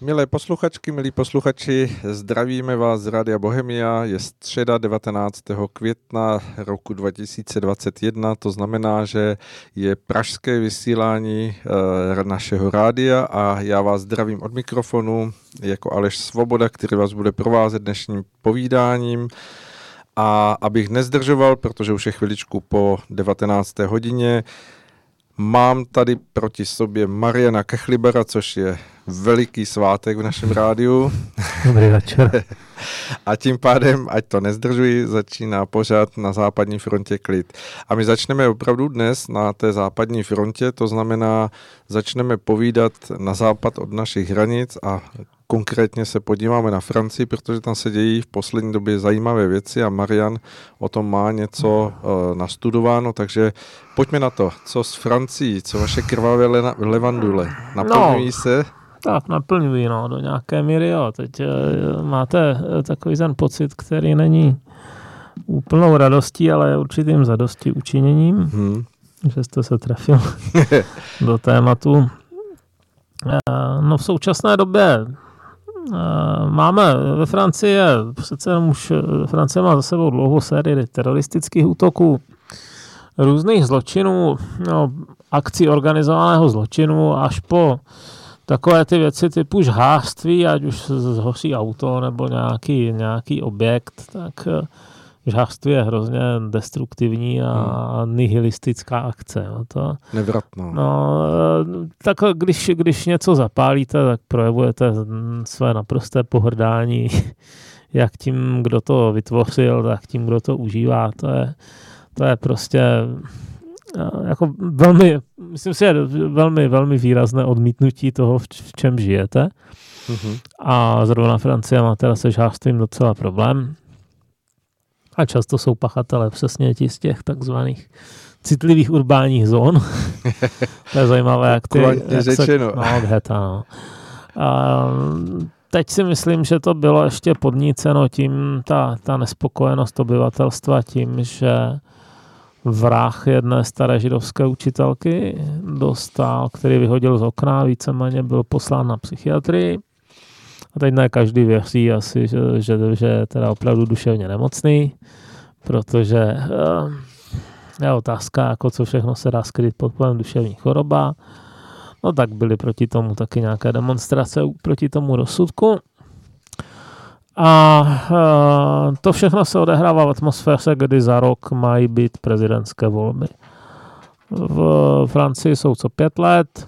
Milé posluchačky, milí posluchači, zdravíme vás z Rádia Bohemia. Je středa 19. května roku 2021, to znamená, že je pražské vysílání e, našeho rádia a já vás zdravím od mikrofonu jako Aleš Svoboda, který vás bude provázet dnešním povídáním. A abych nezdržoval, protože už je chviličku po 19. hodině, Mám tady proti sobě Mariana Kechlibera, což je veliký svátek v našem rádiu. Dobrý večer. A tím pádem, ať to nezdržuji, začíná pořád na západní frontě klid. A my začneme opravdu dnes na té západní frontě, to znamená, začneme povídat na západ od našich hranic a konkrétně se podíváme na Francii, protože tam se dějí v poslední době zajímavé věci a Marian o tom má něco uh, nastudováno, takže pojďme na to. Co s Francií, co vaše krvavé le- levandule? Naplňují no. se? Tak, naplňují, no, do nějaké míry, jo. Teď e, máte eh, takový ten pocit, který není úplnou radostí, ale je určitým zadosti učiněním, hmm. že jste se trefil do tématu. E, no v současné době máme ve Francii, přece už Francie má za sebou dlouhou sérii teroristických útoků, různých zločinů, no, akcí organizovaného zločinu až po takové ty věci typu žhářství, ať už zhoří auto nebo nějaký, nějaký objekt, tak eh, žhářství je hrozně destruktivní a hmm. nihilistická akce. No, to, Nevratná. No, eh, tak když, když něco zapálíte, tak projevujete své naprosté pohrdání jak tím, kdo to vytvořil, tak tím, kdo to užívá. To je, to je prostě jako velmi, myslím si, je velmi, velmi výrazné odmítnutí toho, v čem žijete. Mm-hmm. A zrovna Francie má teda se žářstvím docela problém. A často jsou pachatelé přesně ti z těch takzvaných citlivých urbánních zón. to je zajímavé, jak ty... Jak se, no, heta, no. A teď si myslím, že to bylo ještě podníceno tím, ta, ta nespokojenost obyvatelstva tím, že vrah jedné staré židovské učitelky dostal, který vyhodil z okna, víceméně byl poslán na psychiatrii. A teď ne každý věří asi, že, že, že je teda opravdu duševně nemocný, protože eh, je otázka, jako co všechno se dá skryt pod pojem duševní choroba. No tak byly proti tomu taky nějaké demonstrace proti tomu rozsudku. A uh, to všechno se odehrává v atmosféře, kdy za rok mají být prezidentské volby. V Francii jsou co pět let,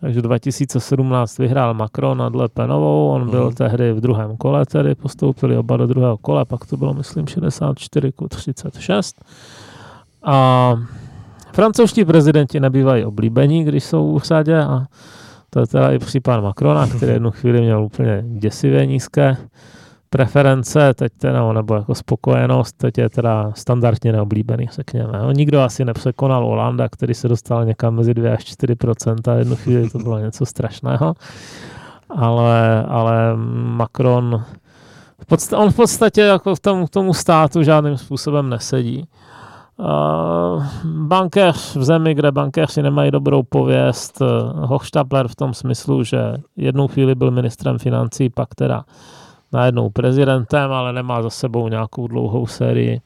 takže 2017 vyhrál Macron nad Le Penovou, on byl mm. tehdy v druhém kole, tedy postoupili oba do druhého kole, pak to bylo, myslím, 64 ku 36. A francouzští prezidenti nebývají oblíbení, když jsou v řadě a to je teda i případ Macrona, který jednu chvíli měl úplně děsivě nízké preference, teď teda, nebo jako spokojenost, teď je teda standardně neoblíbený, řekněme. No, nikdo asi nepřekonal Olanda, který se dostal někam mezi 2 až 4 a jednu chvíli to bylo něco strašného. Ale, ale Macron, v podstatě, on v podstatě jako v tom, tomu státu žádným způsobem nesedí. Uh, bankéř v zemi, kde bankéři nemají dobrou pověst, uh, Hochstapler v tom smyslu, že jednou chvíli byl ministrem financí, pak teda najednou prezidentem, ale nemá za sebou nějakou dlouhou sérii,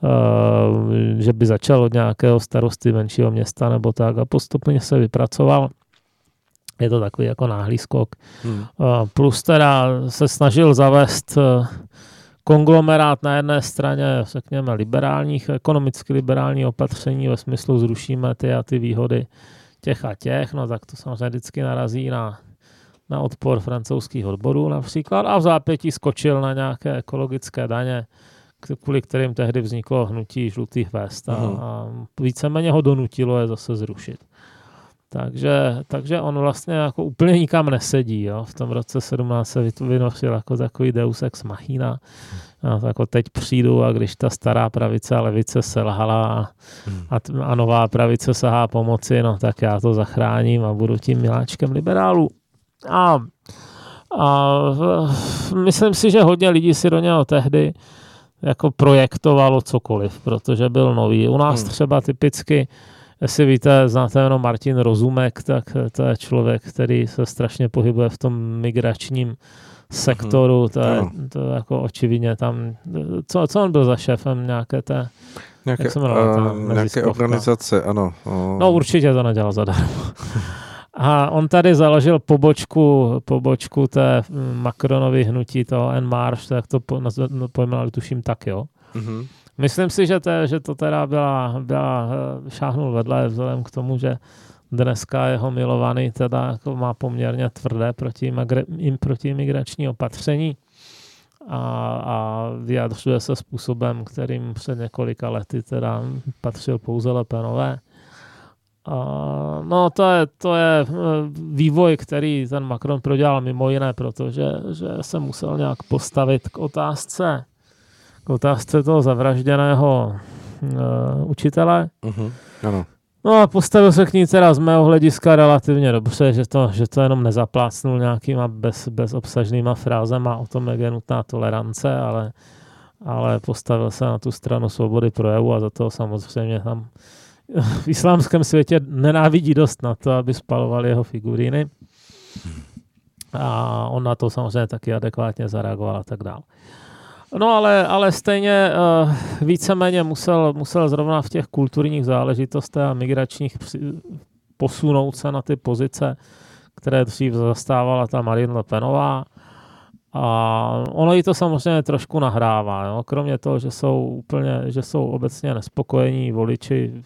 uh, že by začal od nějakého starosty menšího města nebo tak a postupně se vypracoval. Je to takový jako náhlý skok. Hmm. Plus teda se snažil zavést konglomerát na jedné straně, řekněme, liberálních, ekonomicky liberální opatření ve smyslu zrušíme ty a ty výhody těch a těch, no tak to samozřejmě vždycky narazí na, na odpor francouzských odborů například a v zápětí skočil na nějaké ekologické daně, kvůli kterým tehdy vzniklo hnutí žlutých vest a, uh-huh. a víceméně ho donutilo je zase zrušit. Takže, takže on vlastně jako úplně nikam nesedí. Jo? V tom roce 17 se vynořil jako takový deus ex machina. A jako teď přijdu a když ta stará pravice a levice selhala a, hmm. a, a nová pravice sahá pomoci, no tak já to zachráním a budu tím miláčkem liberálů. A, a myslím si, že hodně lidí si do něho tehdy jako projektovalo cokoliv, protože byl nový. U nás hmm. třeba typicky Jestli víte, znáte jenom Martin Rozumek, tak to je člověk, který se strašně pohybuje v tom migračním sektoru, mm-hmm. to, je, to je jako očividně tam, co, co on byl za šéfem nějaké té, nějaké, jak se jmenuje, uh, nějaké organizace, ano. Uh. No určitě to nedělal zadarmo. A on tady založil pobočku, pobočku té Macronovy hnutí, toho En Marche, tak to po, no, pojmenovali tuším tak, jo. Mm-hmm. Myslím si, že to, že to teda byla, byla eh, šáhnul vedle vzhledem k tomu, že dneska jeho milovaný teda jako má poměrně tvrdé proti, proti imigrační opatření a, a vyjadřuje se způsobem, kterým před několika lety teda patřil pouze Lepenové. A, no to je, to je eh, vývoj, který ten Macron prodělal mimo jiné, protože že se musel nějak postavit k otázce k otázce toho zavražděného uh, učitele. Uh-huh. Ano. No a postavil se k ní teda z mého hlediska relativně dobře, že to, že to jenom nezaplácnul nějakýma bez, bezobsažnýma frázema o tom, jak je nutná tolerance, ale, ale postavil se na tu stranu svobody projevu a za to samozřejmě tam v islámském světě nenávidí dost na to, aby spalovali jeho figuríny. A on na to samozřejmě taky adekvátně zareagoval a tak dále. No ale, ale stejně uh, víceméně musel, musel zrovna v těch kulturních záležitostech a migračních posunout se na ty pozice, které dřív zastávala ta Marine Le Penová. A ono jí to samozřejmě trošku nahrává. Jo? Kromě toho, že jsou úplně, že jsou obecně nespokojení voliči,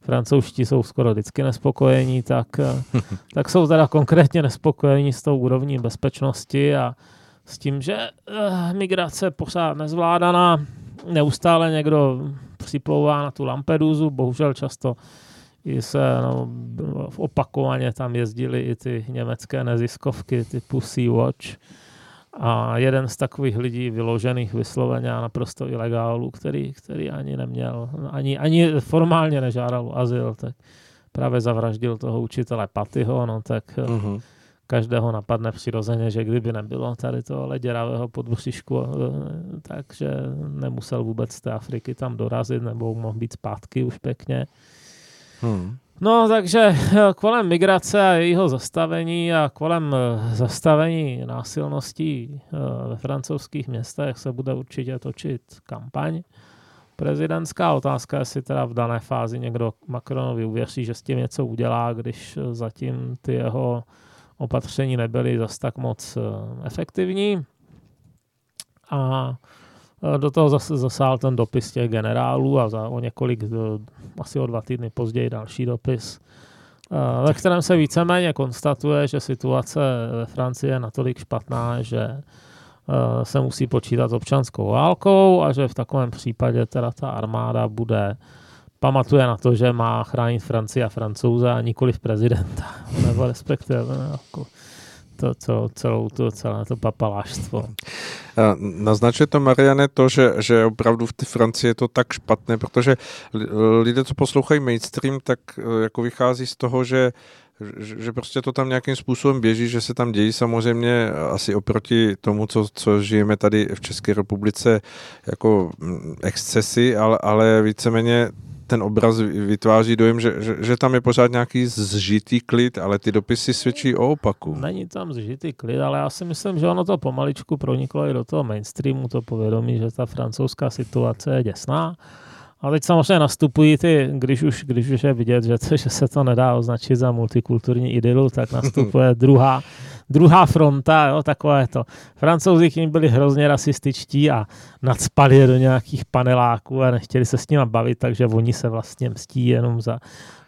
francouzští jsou skoro vždycky nespokojení, tak, eh, tak jsou teda konkrétně nespokojení s tou úrovní bezpečnosti a, s tím, že uh, migrace pořád nezvládaná, neustále někdo připlouvá na tu Lampedusu, bohužel často i se no, opakovaně tam jezdili i ty německé neziskovky typu Sea-Watch. A jeden z takových lidí vyložených vysloveně a naprosto ilegálů, který, který ani neměl, ani, ani formálně nežádal azyl, tak právě zavraždil toho učitele Patyho, no tak uh-huh každého napadne přirozeně, že kdyby nebylo tady toho děravého podbřišku, eh, takže nemusel vůbec z té Afriky tam dorazit, nebo mohl být zpátky už pěkně. Hmm. No, takže eh, kolem migrace a jejího zastavení a kolem eh, zastavení násilností ve francouzských městech se bude určitě točit kampaň. Prezidentská otázka, jestli teda v dané fázi někdo Macronovi uvěří, že s tím něco udělá, když zatím ty jeho opatření nebyly zas tak moc eh, efektivní. A eh, do toho zase zasál ten dopis těch generálů a za o několik, eh, asi o dva týdny později další dopis, ve kterém se víceméně konstatuje, že situace ve Francii je natolik špatná, že se musí počítat s občanskou válkou a že v takovém případě teda ta armáda bude pamatuje na to, že má chránit Francii a Francouze a nikoli prezidenta. Nebo respektive jako to, to, celou to, celé to papaláštvo. Naznačuje to, Mariane, to, že, že opravdu v té Francii je to tak špatné, protože lidé, co poslouchají mainstream, tak e, jako vychází z toho, že že, že prostě to tam nějakým způsobem běží, že se tam dějí samozřejmě asi oproti tomu, co, co žijeme tady v České republice jako mm, excesy, ale, ale víceméně ten obraz vytváří dojem, že, že, že tam je pořád nějaký zžitý klid, ale ty dopisy svědčí o opaku. Není tam zžitý klid, ale já si myslím, že ono to pomaličku proniklo i do toho mainstreamu, to povědomí, že ta francouzská situace je děsná. A teď samozřejmě nastupují ty, když už, když už je vidět, že, to, že se to nedá označit za multikulturní idylu, tak nastupuje druhá, druhá fronta, jo, takové to. Francouzi k ním byli hrozně rasističtí a nadspali je do nějakých paneláků a nechtěli se s nimi bavit, takže oni se vlastně mstí jenom za,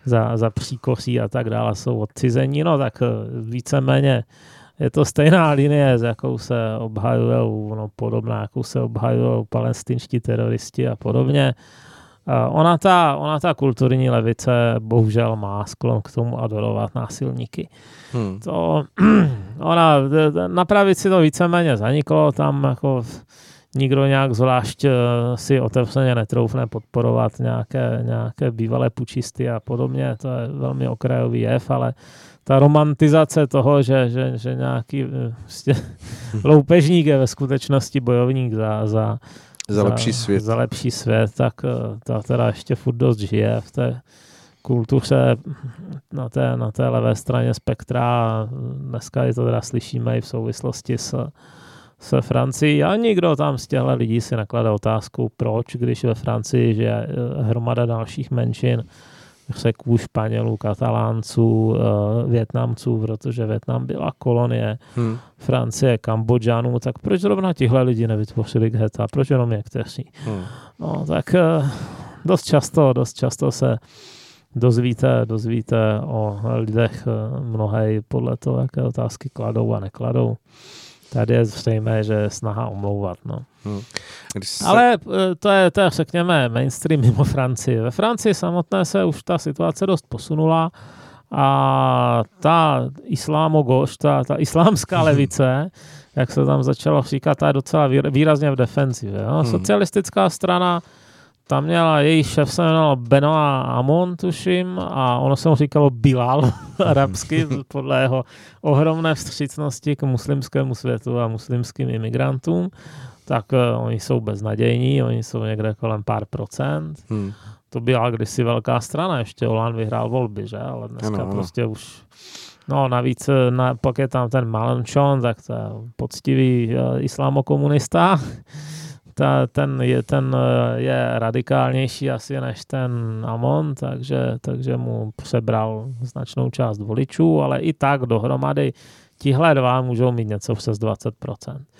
za, za příkoří a tak dále, jsou odcizení, no tak eh, víceméně je to stejná linie, s jakou se obhajují, no podobná, jakou se obhajují palestinští teroristi a podobně. Ona ta, ona ta kulturní levice bohužel má sklon k tomu adorovat násilníky. Hmm. To, ona, na pravici to víceméně zaniklo, tam jako nikdo nějak zvlášť eh, si otevřeně netroufne podporovat nějaké, nějaké bývalé pučisty a podobně, to je velmi okrajový jev, ale ta romantizace toho, že, že, že nějaký vlastně, loupežník je ve skutečnosti bojovník za, za, za lepší svět. Za lepší svět, tak eh, ta teda ještě furt dost žije v té kultuře na té, na té levé straně spektra. Dneska je to teda slyšíme i v souvislosti s, se Francii a nikdo tam z těchto lidí si naklade otázku, proč, když ve Francii je hromada dalších menšin, Řeků, Španělů, Katalánců, uh, Větnamců, protože Větnam byla kolonie hmm. Francie, Kambodžanů, tak proč zrovna tihle lidi nevytvořili geta? Proč jenom někteří? Hmm. No, tak uh, dost často, dost často se dozvíte, dozvíte o lidech uh, mnohé podle toho, jaké otázky kladou a nekladou. Tady je zřejmé, že je snaha omlouvat. No. Hmm. se... Ale eh, to je, to je, řekněme, mainstream mimo Francii. Ve Francii samotné se už ta situace dost posunula a ta islámogoš, ta, ta islámská levice, jak se tam začalo říkat, ta je docela výrazně v defenzivě. Jo? Hmm. Socialistická strana tam měla, její šéf se jmenoval Benoit Amon, tuším, a ono se mu říkalo Bilal arabsky, podle jeho ohromné vstřícnosti k muslimskému světu a muslimským imigrantům. Tak uh, oni jsou beznadějní, oni jsou někde kolem pár procent. Hmm. To byla kdysi velká strana, ještě Olan vyhrál volby, že? Ale dneska ano, prostě ano. už No navíc eh, na, pak je tam ten Malenchon, tak to je poctivý uh, islámokomunista, ta, ten, je, ten eh, je radikálnější asi než ten Amon, takže, takže mu přebral značnou část voličů, ale i tak dohromady tihle dva můžou mít něco přes 20%.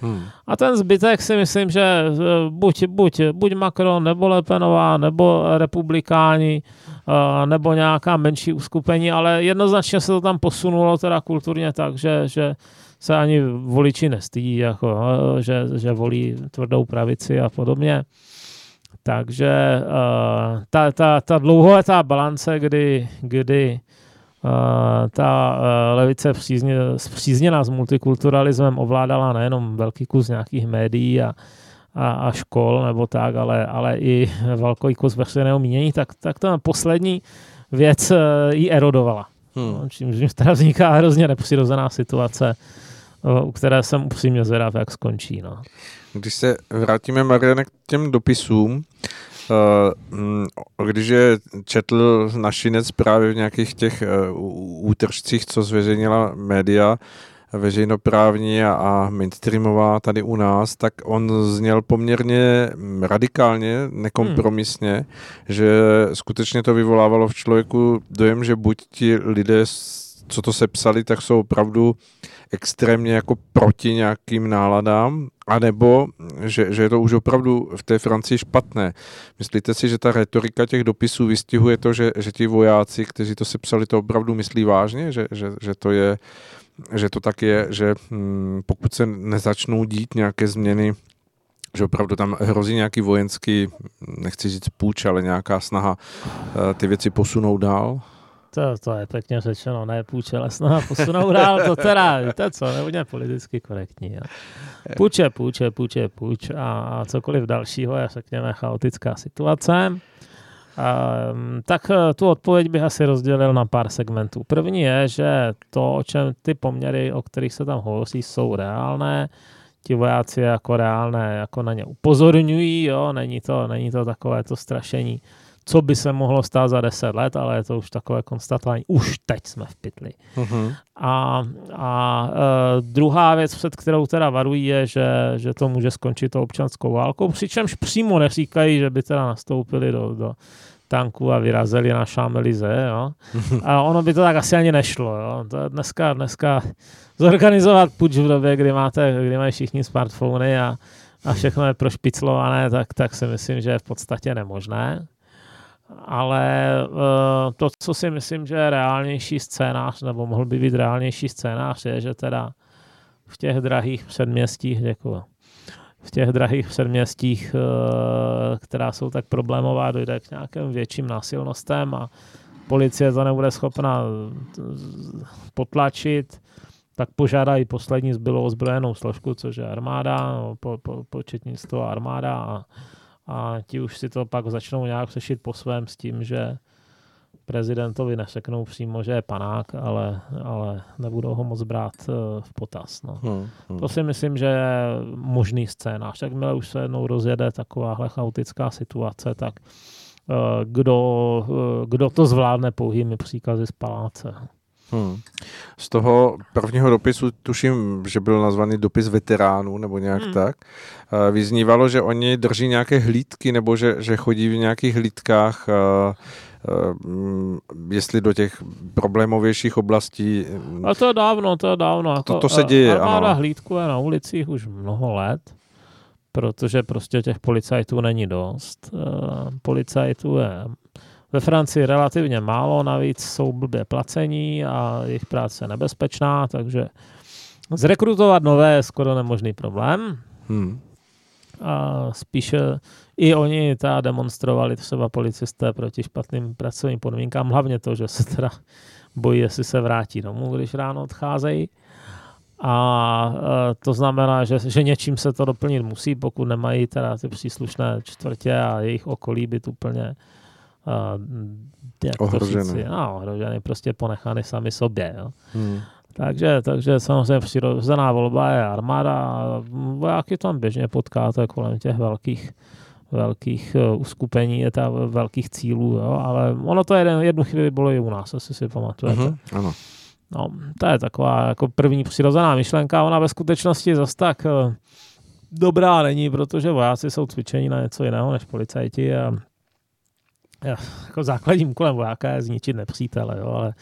Hmm. A ten zbytek si myslím, že eh, buď, buď, buď Macron, nebo Lepenová, nebo republikáni, eh, nebo nějaká menší uskupení, ale jednoznačně se to tam posunulo teda kulturně tak, že, že se ani voliči nestydí, jako, že, že volí tvrdou pravici a podobně. Takže uh, ta, ta, ta dlouholetá balance, kdy, kdy uh, ta uh, levice přízně, přízněná s multikulturalismem ovládala nejenom velký kus nějakých médií a, a, a škol nebo tak, ale, ale i velký kus veřejného mínění, tak, tak ta poslední věc uh, ji erodovala. Hmm. Čímž teda vzniká hrozně nepřirozená situace u které jsem upřímně zvědav, jak skončí. No. Když se vrátíme, Mariane, k těm dopisům, Uh, když je četl našinec právě v nějakých těch uh, útržcích, co zveřejnila média, veřejnoprávní a, a mainstreamová tady u nás, tak on zněl poměrně radikálně, nekompromisně, hmm. že skutečně to vyvolávalo v člověku dojem, že buď ti lidé, co to sepsali, tak jsou opravdu extrémně jako proti nějakým náladám, anebo že, že je to už opravdu v té Francii špatné. Myslíte si, že ta retorika těch dopisů vystihuje to, že, že ti vojáci, kteří to sepsali, to opravdu myslí vážně, že, že, že to je že to tak je, že hm, pokud se nezačnou dít nějaké změny, že opravdu tam hrozí nějaký vojenský, nechci říct půjč, ale nějaká snaha eh, ty věci posunout dál? To, to je pěkně řečeno, ne půjče lesná posunou dál, to teda, víte co, nebuďme politicky korektní. Jo. Půjče, půjče, půjče, půjč a, a cokoliv dalšího je, řekněme, chaotická situace. Um, tak eh, tu odpověď bych asi rozdělil na pár segmentů. První je, že to, o čem ty poměry, o kterých se tam hovoří, jsou reálné. Ti vojáci jako reálné, jako na ně upozorňují, jo, není to, není to takové to strašení co by se mohlo stát za 10 let, ale je to už takové konstatování. Už teď jsme v pytli. Uh-huh. A, a e, druhá věc, před kterou teda varují, je, že, že to může skončit to občanskou válkou, přičemž přímo neříkají, že by teda nastoupili do, do tanku a vyrazili na Šámelize, jo. A ono by to tak asi ani nešlo, jo. To dneska, dneska zorganizovat puč v době, kdy máte, kdy mají všichni smartfony a, a všechno je prošpiclované, tak, tak si myslím, že je v podstatě nemožné ale uh, to, co si myslím, že je reálnější scénář, nebo mohl by být reálnější scénář, je, že teda v těch drahých předměstích, děkuji, v těch drahých předměstích, uh, která jsou tak problémová, dojde k nějakým větším násilnostem a policie to nebude schopna eh, potlačit, tak požádají poslední zbylou ozbrojenou složku, což je armáda, po, po, početnictvo armáda a a ti už si to pak začnou nějak řešit po svém s tím, že prezidentovi neřeknou přímo, že je panák, ale, ale nebudou ho moc brát uh, v potaz. No. Hmm, hmm. To si myslím, že je možný scénář. Jakmile už se jednou rozjede takováhle chaotická situace, tak kdo, kdo to zvládne pouhými příkazy z paláce. Hmm. Z toho prvního dopisu tuším, že byl nazvaný dopis veteránů nebo nějak hmm. tak. Vyznívalo, že oni drží nějaké hlídky nebo že, že chodí v nějakých hlídkách jestli do těch problémovějších oblastí. A to je dávno, to je dávno. Jako, to, to se děje, armáda ano. hlídku je na ulicích už mnoho let, protože prostě těch policajtů není dost. Policajtů je ve Francii relativně málo, navíc jsou blbě placení a jejich práce je nebezpečná, takže zrekrutovat nové je skoro nemožný problém. Hmm. A spíše i oni ta demonstrovali třeba policisté proti špatným pracovním podmínkám, hlavně to, že se teda bojí, jestli se vrátí domů, když ráno odcházejí. A e, to znamená, že, že něčím se to doplnit musí, pokud nemají teda ty příslušné čtvrtě a jejich okolí být úplně jak ohrožený. To říci, no, ohrožený, prostě ponechány sami sobě. Jo. Hmm. Takže, takže samozřejmě přirozená volba je armáda. Vojáky tam běžně potkáte kolem těch velkých velkých uh, uskupení, je ta velkých cílů, jo, ale ono to jeden, jednu chvíli bylo i u nás, asi si pamatujete. Uh-huh, ano. No, to je taková jako první přirozená myšlenka, ona ve skutečnosti zase tak uh, dobrá není, protože vojáci jsou cvičení na něco jiného než policajti a jako základním úkolem vojáka je zničit nepřítele, jo, ale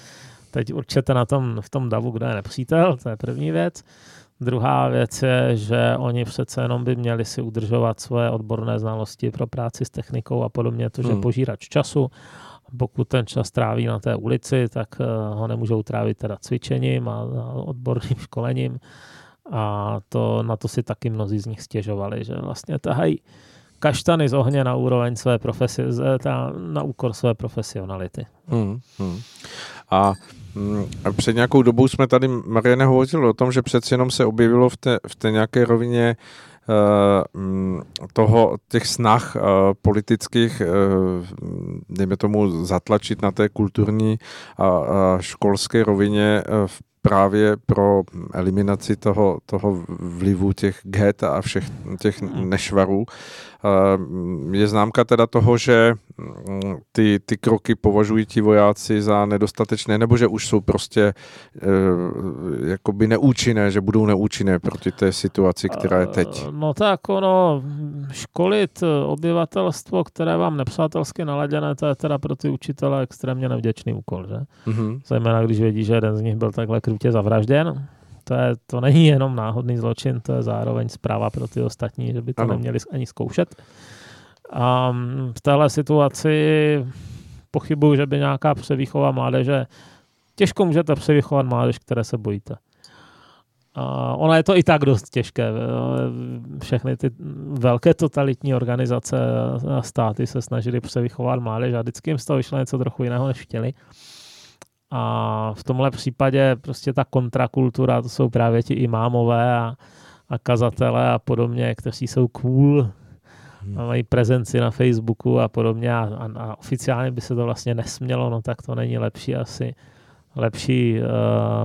teď určitě na tom, v tom davu, kde je nepřítel, to je první věc. Druhá věc je, že oni přece jenom by měli si udržovat svoje odborné znalosti pro práci s technikou a podobně, to, že hmm. požírač času. Pokud ten čas tráví na té ulici, tak eh, ho nemůžou trávit teda cvičením a odborným školením. A to, na to si taky mnozí z nich stěžovali, že vlastně tahají kaštany z ohně na úroveň své profesie, na úkor své profesionality. Hmm, hmm. A mm, a před nějakou dobou jsme tady, Mariane, hovořili o tom, že přeci jenom se objevilo v té, v té nějaké rovině uh, toho, těch snah uh, politických, dejme tomu, zatlačit na té kulturní a, a školské rovině v právě pro eliminaci toho, toho vlivu těch get a všech těch hmm. nešvarů. Je známka teda toho, že mm, ty, ty kroky považují ti vojáci za nedostatečné, nebo že už jsou prostě e, jakoby neúčinné, že budou neúčinné proti té situaci, která je teď? No tak ono, školit obyvatelstvo, které vám nepřátelsky naladěné, to je teda pro ty učitele extrémně nevděčný úkol, že? Mm-hmm. Zajména když vědí, že jeden z nich byl takhle krutě zavražděn, to, je, to není jenom náhodný zločin, to je zároveň zpráva pro ty ostatní, že by to ano. neměli ani zkoušet. A v téhle situaci pochybuju, že by nějaká převýchova mládeže, těžko můžete převychovat mládež, které se bojíte. A ona je to i tak dost těžké. Všechny ty velké totalitní organizace a státy se snažili převychovat mládež a vždycky jim z toho vyšlo něco trochu jiného, než chtěli. A v tomhle případě prostě ta kontrakultura, to jsou právě ti imámové a, a kazatele a podobně, kteří jsou cool, hmm. a mají prezenci na Facebooku a podobně a, a, a oficiálně by se to vlastně nesmělo, no tak to není lepší asi lepší uh,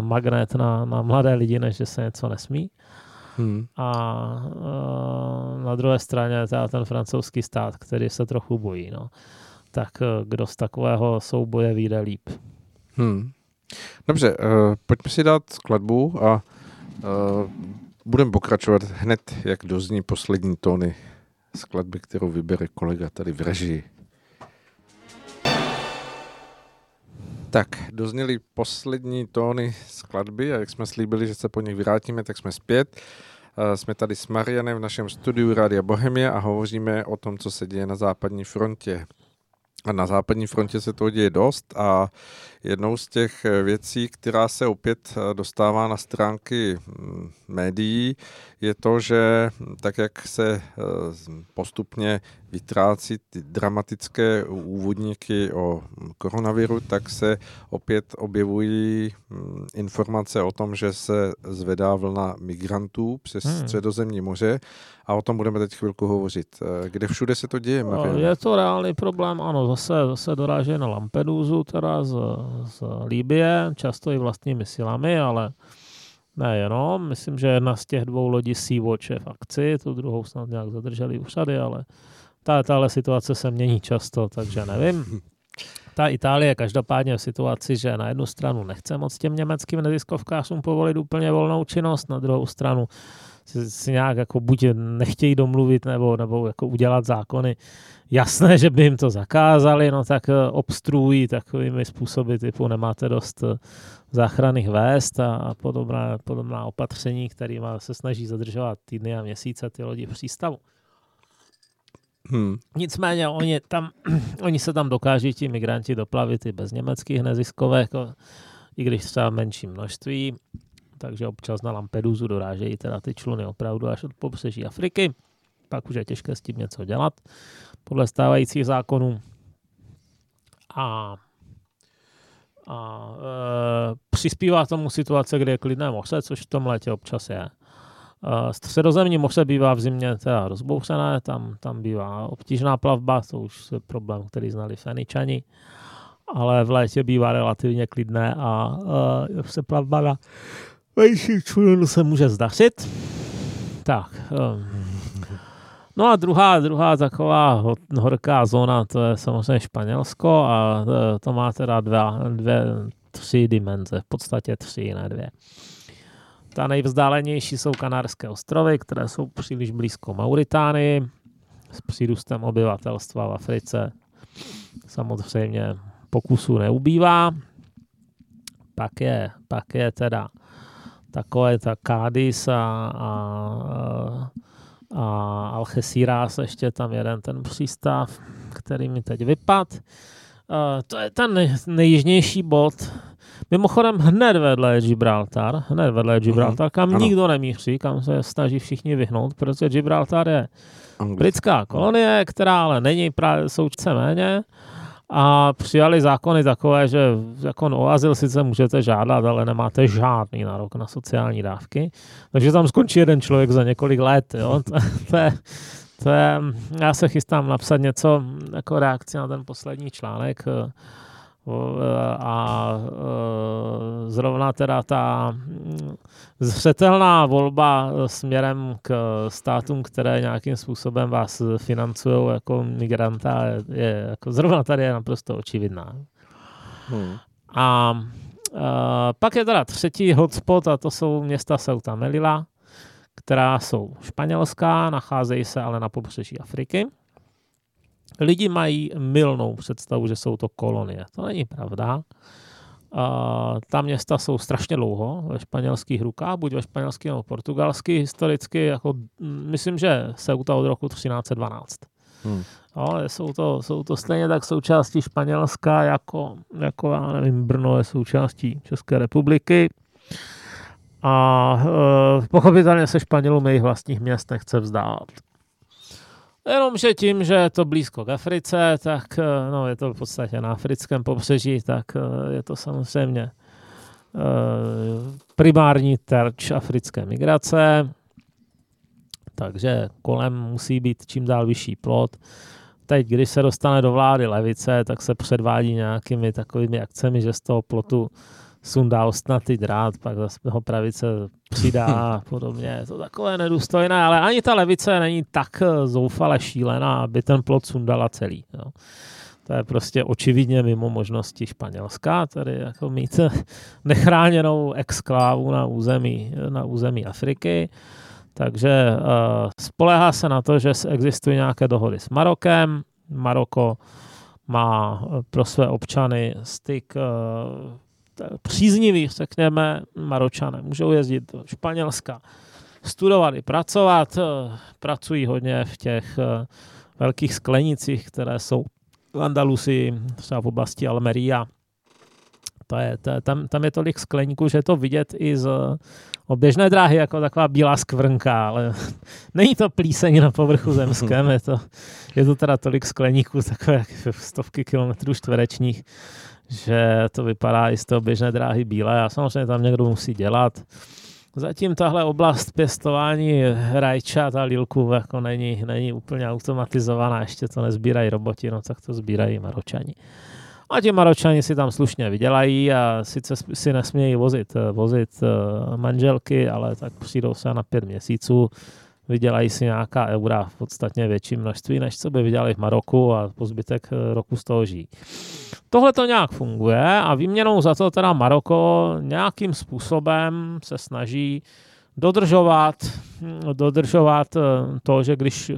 magnet na, na mladé lidi, než že se něco nesmí. Hmm. A uh, na druhé straně teda ten francouzský stát, který se trochu bojí. No. Tak uh, kdo z takového souboje vyjde líp? Hmm. Dobře, uh, pojďme si dát skladbu a uh, budeme pokračovat hned, jak dozní poslední tóny skladby, kterou vybere kolega tady v režii. Tak, dozněly poslední tóny skladby a jak jsme slíbili, že se po nich vrátíme, tak jsme zpět. Uh, jsme tady s Marianem v našem studiu Rádia Bohemia a hovoříme o tom, co se děje na západní frontě. A na západní frontě se toho děje dost a jednou z těch věcí, která se opět dostává na stránky mm, médií, je to, že tak, jak se eh, postupně vytrácí ty dramatické úvodníky o koronaviru, tak se opět objevují mm, informace o tom, že se zvedá vlna migrantů přes hmm. středozemní moře a o tom budeme teď chvilku hovořit. Eh, kde všude se to děje? Marie? Je to reálný problém, ano, zase, zase doráží na Lampedusu, teda z, z Líbie, často i vlastními silami, ale Nejenom, myslím, že jedna z těch dvou lodí Sea-Watch je v akci, tu druhou snad nějak zadrželi úřady, ale ta, tahle situace se mění často, takže nevím. Ta Itálie je každopádně v situaci, že na jednu stranu nechce moc těm německým neziskovkářům povolit úplně volnou činnost, na druhou stranu si, si nějak jako buď nechtějí domluvit nebo, nebo jako udělat zákony. Jasné, že by jim to zakázali, no tak eh, obstruují takovými způsoby typu nemáte dost eh, záchranných vést a, a podobná, podobná opatření, kterými se snaží zadržovat týdny a měsíce ty lodi v přístavu. Hmm. Nicméně oni, tam, oni se tam dokáží ti migranti doplavit i bez německých neziskovek, i když třeba v menším množství takže občas na Lampedusu dorážejí teda ty čluny opravdu až od pobřeží Afriky. Pak už je těžké s tím něco dělat podle stávajících zákonů. A, a e, přispívá tomu situace, kde je klidné moře, což v tom létě občas je. E, středozemní moře bývá v zimě teda rozbouřené, tam, tam bývá obtížná plavba, to už je problém, který znali Feničani, ale v létě bývá relativně klidné a e, se plavba na Vejší člunu se může zdařit. Tak. Um. No a druhá, druhá taková horká zóna, to je samozřejmě Španělsko a e, to má teda dva, dvě, tři dimenze, v podstatě tři, ne dvě. Ta nejvzdálenější jsou Kanárské ostrovy, které jsou příliš blízko Mauritánii s přírůstem obyvatelstva v Africe. Samozřejmě pokusů neubývá. Pak je, pak je teda takové ta Cádiz a, a, a Algeciras, ještě tam jeden ten přístav, který mi teď vypad. Uh, to je ten nej, nejjižnější bod. Mimochodem hned vedle Gibraltar, hned vedle Gibraltar, kam ano. nikdo nemíří, kam se snaží všichni vyhnout, protože Gibraltar je britská kolonie, která ale není právě součce méně a přijali zákony takové, že zákon o azyl sice můžete žádat, ale nemáte žádný nárok na sociální dávky. Takže tam skončí jeden člověk za několik let. Jo? To, to, je, to je, já se chystám napsat něco jako reakci na ten poslední článek a zrovna teda ta zřetelná volba směrem k státům, které nějakým způsobem vás financují jako migranta, je jako zrovna tady je naprosto očividná. Hmm. A, pak je teda třetí hotspot a to jsou města Ceuta Melilla, která jsou španělská, nacházejí se ale na pobřeží Afriky. Lidi mají milnou představu, že jsou to kolonie. To není pravda. Uh, ta města jsou strašně dlouho ve španělských rukách, buď ve španělských nebo portugalských historicky, jako, myslím, že Ceuta od roku 1312. Hmm. Ale jsou to, jsou to stejně tak součástí Španělska, jako, jako já nevím, Brno je součástí České republiky. A uh, pochopitelně se Španělům jejich vlastních měst nechce vzdát. Jenomže tím, že je to blízko k Africe, tak eh, no, je to v podstatě na africkém pobřeží, tak eh, je to samozřejmě eh, primární terč africké migrace, takže kolem musí být čím dál vyšší plot. Teď, když se dostane do vlády levice, tak se předvádí nějakými takovými akcemi, že z toho plotu sundá ostnatý drát, pak zase ho pravice přidá a podobně. Je to takové nedůstojné, ale ani ta levice není tak eh, zoufale šílená, aby ten plot sundala celý. Jo. To je prostě očividně mimo možnosti Španělska, tedy jako mít nechráněnou exklávu na území, na území Afriky. Takže uh, spolehá se na to, že existují nějaké dohody s Marokem. Maroko má eh, pro své občany styk uh, příznivý, řekněme, Maročané. Můžou jezdit do Španělska, studovat i pracovat. Eh, pracují hodně v těch eh, velkých sklenicích, které jsou v Andalusii, třeba v oblasti Almeria. To je, to je, tam, tam je tolik skleníků, že je to vidět i z oběžné dráhy jako taková bílá skvrnka, ale není to plíseň na povrchu zemském, je to, je to teda tolik skleníků, takové stovky kilometrů čtverečních, že to vypadá i z toho běžné dráhy bílé a samozřejmě tam někdo musí dělat. Zatím tahle oblast pěstování rajčat a lilků jako není, není úplně automatizovaná, ještě to nezbírají roboti, no tak to sbírají maročani. A ti maročani si tam slušně vydělají a sice si nesmějí vozit, vozit eh, manželky, ale tak přijdou se na pět měsíců, vydělají si nějaká eura v podstatně větší množství, než co by vydělali v Maroku a po zbytek eh, roku z toho žijí. Tohle to nějak funguje a výměnou za to teda Maroko nějakým způsobem se snaží dodržovat, dodržovat eh, to, že když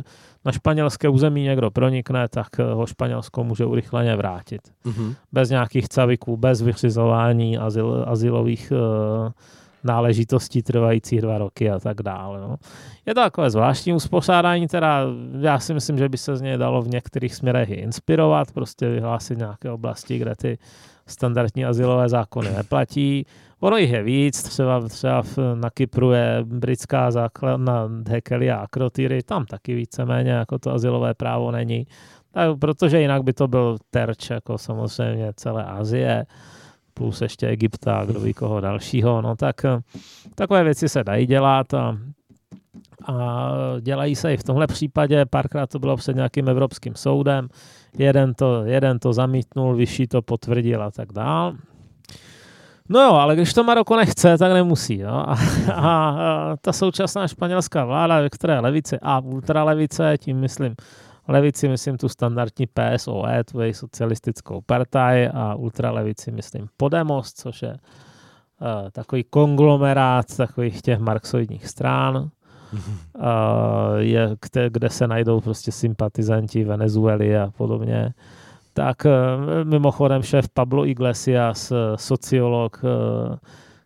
na španělské území někdo pronikne, tak eh, ho Španělsko může urychleně vrátit. Mm-hmm. Bez nějakých caviků, bez vyřizování azyl, azylových uh, náležitostí trvajících dva roky a tak dále. No. Je to takové zvláštní uspořádání, teda já si myslím, že by se z něj dalo v některých směrech inspirovat, prostě vyhlásit nějaké oblasti, kde ty standardní asilové zákony neplatí. Ono jich je víc, třeba, třeba na Kypru je britská základna Hekely a Akrotyry, tam taky víceméně jako to asilové právo není, tak, protože jinak by to byl terč jako samozřejmě celé Asie plus ještě Egypta, kdo ví koho dalšího, no tak takové věci se dají dělat a, a dělají se i v tomhle případě, párkrát to bylo před nějakým evropským soudem, jeden to, jeden to zamítnul, vyšší to potvrdil a tak dál. No jo, ale když to Maroko nechce, tak nemusí. No. A, a, a ta současná španělská vláda, ve které levice a ultralevice, tím myslím levici myslím tu standardní PSOE, tu její socialistickou partaj a ultralevici myslím Podemos, což je uh, takový konglomerát takových těch marxoidních stran, uh, je, kde, kde se najdou prostě sympatizanti Venezuely a podobně. Tak uh, mimochodem šéf Pablo Iglesias, sociolog, uh,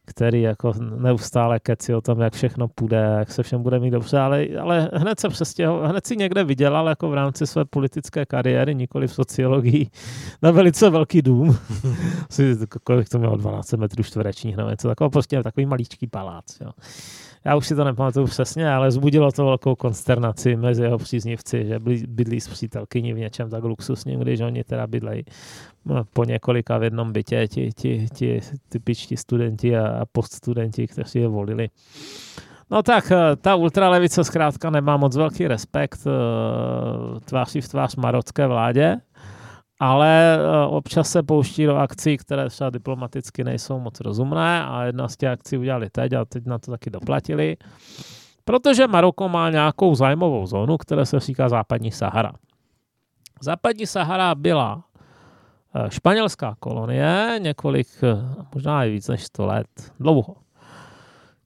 který jako neustále keci o tom, jak všechno půjde, jak se všem bude mít dobře, ale, ale hned se přestěhoval, hned si někde vydělal jako v rámci své politické kariéry, nikoli v sociologii, na velice velký dům. kolik to mělo, 12 metrů čtverečních, nebo něco takového, prostě takový maličký palác. Jo. Já už si to nepamatuju přesně, ale zbudilo to velkou konsternaci mezi jeho příznivci, že bydlí s přítelkyní v něčem tak luxusním, když oni teda bydlejí no, po několika v jednom bytě, ti, ti, ti typičtí studenti a, poststudenti, kteří je volili. No tak, eh, ta ultralevice zkrátka nemá moc velký respekt eh, tváří v tvář marocké vládě ale eh, občas se pouští do akcí, které třeba diplomaticky nejsou moc rozumné a jedna z těch akcí udělali teď a teď na to taky doplatili, protože Maroko má nějakou zájmovou zónu, která se říká Západní Sahara. Západní Sahara byla eh, španělská kolonie několik, eh, možná i víc než 100 let, dlouho.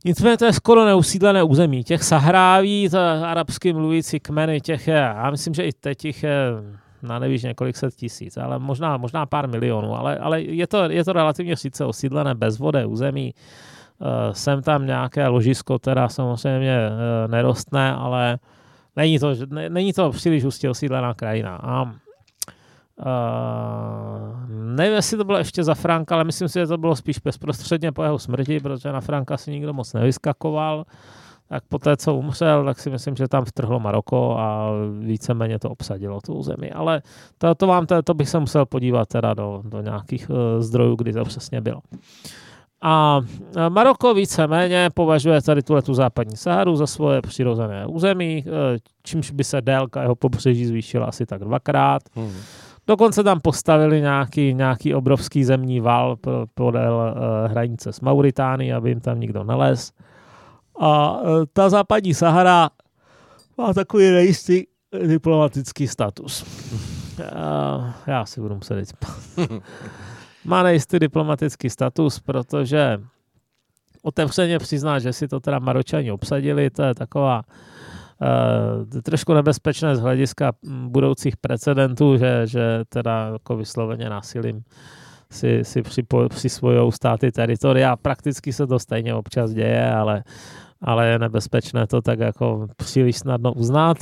Nicméně to je skoro neusídlené území. Těch Sahráví, arabsky mluvící kmeny, těch je, já myslím, že i teď jich je na nevíš několik set tisíc, ale možná, možná pár milionů, ale, ale je, to, je to relativně sice osídlené bezvodé území, uh, sem tam nějaké ložisko, teda samozřejmě uh, nerostné, ale není to, ne, není to příliš hustě osídlená krajina. A uh, nevím, jestli to bylo ještě za Franka, ale myslím si, že to bylo spíš bezprostředně po jeho smrti, protože na Franka si nikdo moc nevyskakoval. Uh, tak po té, co umřel, tak si myslím, že tam vtrhlo Maroko a víceméně to obsadilo tu zemi. Ale to, to, vám, to, to bych se musel podívat teda do, do nějakých uh, zdrojů, kdy to přesně bylo. A Maroko víceméně považuje tady tuhle tu západní Saharu za svoje přirozené území, eh, čímž by se délka jeho pobřeží zvýšila asi tak dvakrát. Hmm. Dokonce tam postavili nějaký, nějaký obrovský zemní val podél uh, hranice s Mauritánií, aby jim tam nikdo nelez. A e, ta západní Sahara má takový nejistý diplomatický status. Já, já si budu muset říct. má nejistý diplomatický status, protože otevřeně přizná, že si to teda Maročani obsadili, to je taková uh, trošku nebezpečné z hlediska budoucích precedentů, že, že teda jako vysloveně násilím si, si přisvojou státy teritoria. Prakticky se to stejně občas děje, ale ale je nebezpečné to tak jako příliš snadno uznat.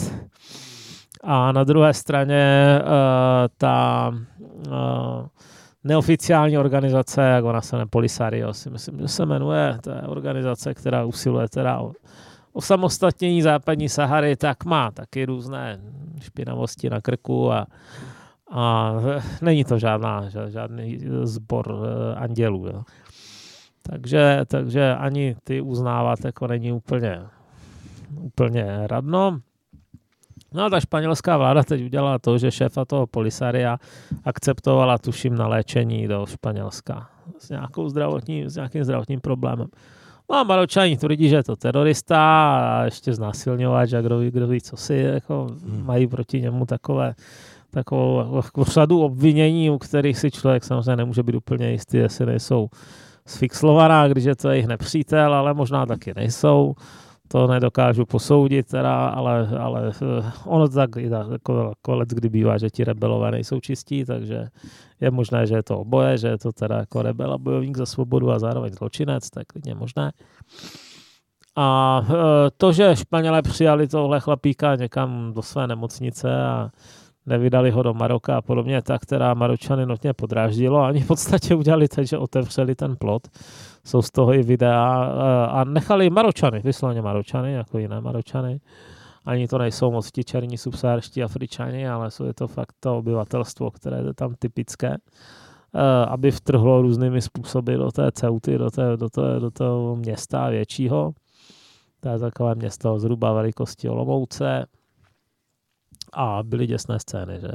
A na druhé straně uh, ta uh, neoficiální organizace, jak ona se jmenuje Polisario, si myslím, že se jmenuje, to je organizace, která usiluje teda o, o samostatnění západní Sahary, tak má taky různé špinavosti na krku a, a není to žádná, žádný sbor uh, andělů. Jo. Takže, takže ani ty uznávat jako není úplně, úplně radno. No a ta španělská vláda teď udělala to, že šéfa toho Polisaria akceptovala, tuším, na léčení do Španělska s, nějakou zdravotní, s nějakým zdravotním problémem. No a Maročani tvrdí, že je to terorista a ještě znásilňovač a kdo ví, kdo ví, co si jako hmm. mají proti němu takové takovou jako řadu obvinění, u kterých si člověk samozřejmě nemůže být úplně jistý, jestli nejsou sfixlovaná, když je to jejich nepřítel, ale možná taky nejsou. To nedokážu posoudit, teda, ale, ale eh, ono tak jako, jako kdy bývá, že ti rebelové nejsou čistí, takže je možné, že je to oboje, že je to teda jako rebel a bojovník za svobodu a zároveň zločinec, tak klidně možné. A eh, to, že Španělé přijali tohle chlapíka někam do své nemocnice a nevydali ho do Maroka a podobně, tak která Maročany notně podráždilo. Ani v podstatě udělali teď, že otevřeli ten plot. Jsou z toho i videa eh, a nechali Maročany, vysloveně Maročany, jako jiné Maročany. Ani to nejsou moc ti černí subsahárští Afričani, ale jsou je to fakt to obyvatelstvo, které je tam typické eh, aby vtrhlo různými způsoby do té Ceuty, do, té, do, té, do toho města většího. To je takové město zhruba velikosti Olomouce, a byly děsné scény, že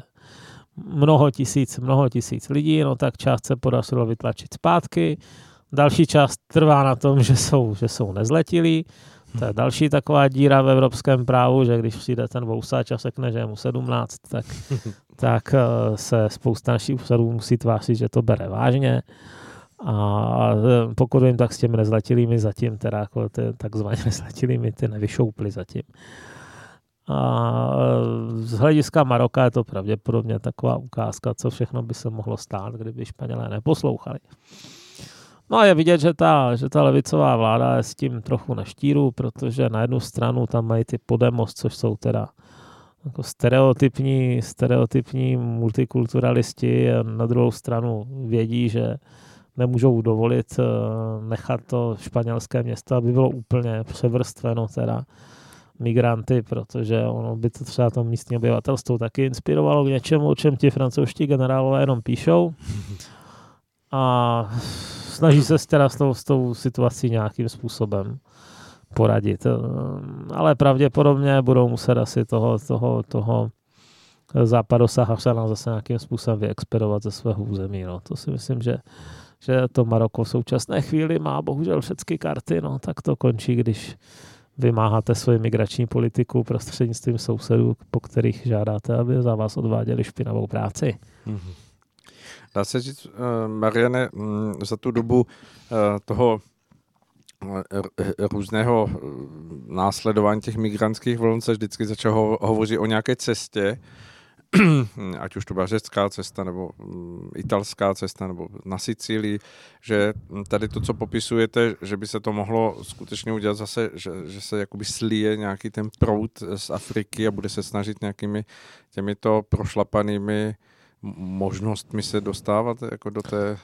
mnoho tisíc, mnoho tisíc lidí, no tak část se podařilo vytlačit zpátky, další část trvá na tom, že jsou, že jsou nezletilí, to je další taková díra v evropském právu, že když přijde ten vousač a řekne, že je mu 17, tak, tak eh, se spousta našich úřadů musí tvářit, že to bere vážně. A eh, pokud vím, tak s těmi nezletilými zatím, teda jako ty takzvaně nezletilými, ty nevyšoupli zatím. A z hlediska Maroka je to pravděpodobně taková ukázka, co všechno by se mohlo stát, kdyby Španělé neposlouchali. No a je vidět, že ta, že ta levicová vláda je s tím trochu na štíru, protože na jednu stranu tam mají ty Podemos, což jsou teda jako stereotypní, stereotypní multikulturalisti na druhou stranu vědí, že nemůžou dovolit eh, nechat to španělské město, aby bylo úplně převrstveno teda migranty, protože ono by to třeba to místní obyvatelstvo taky inspirovalo k něčemu, o čem ti francouzští generálové jenom píšou. A snaží se teda s tou, s tou situací nějakým způsobem poradit. Ale pravděpodobně budou muset asi toho, toho, toho západu Sahara zase nějakým způsobem vyexpedovat ze svého území. No. To si myslím, že, že to Maroko v současné chvíli má bohužel všechny karty, no, tak to končí, když vymáháte svoji migrační politiku prostřednictvím sousedů, po kterých žádáte, aby za vás odváděli špinavou práci. Mm-hmm. Dá se říct, uh, Mariane, um, za tu dobu uh, toho uh, různého následování těch migrantských vln se vždycky začal ho- hovořit o nějaké cestě, ať už to byla řecká cesta, nebo mm, italská cesta, nebo na Sicílii, že tady to, co popisujete, že by se to mohlo skutečně udělat zase, že, že se jakoby slije nějaký ten prout z Afriky a bude se snažit nějakými těmito prošlapanými možnostmi se dostávat jako do té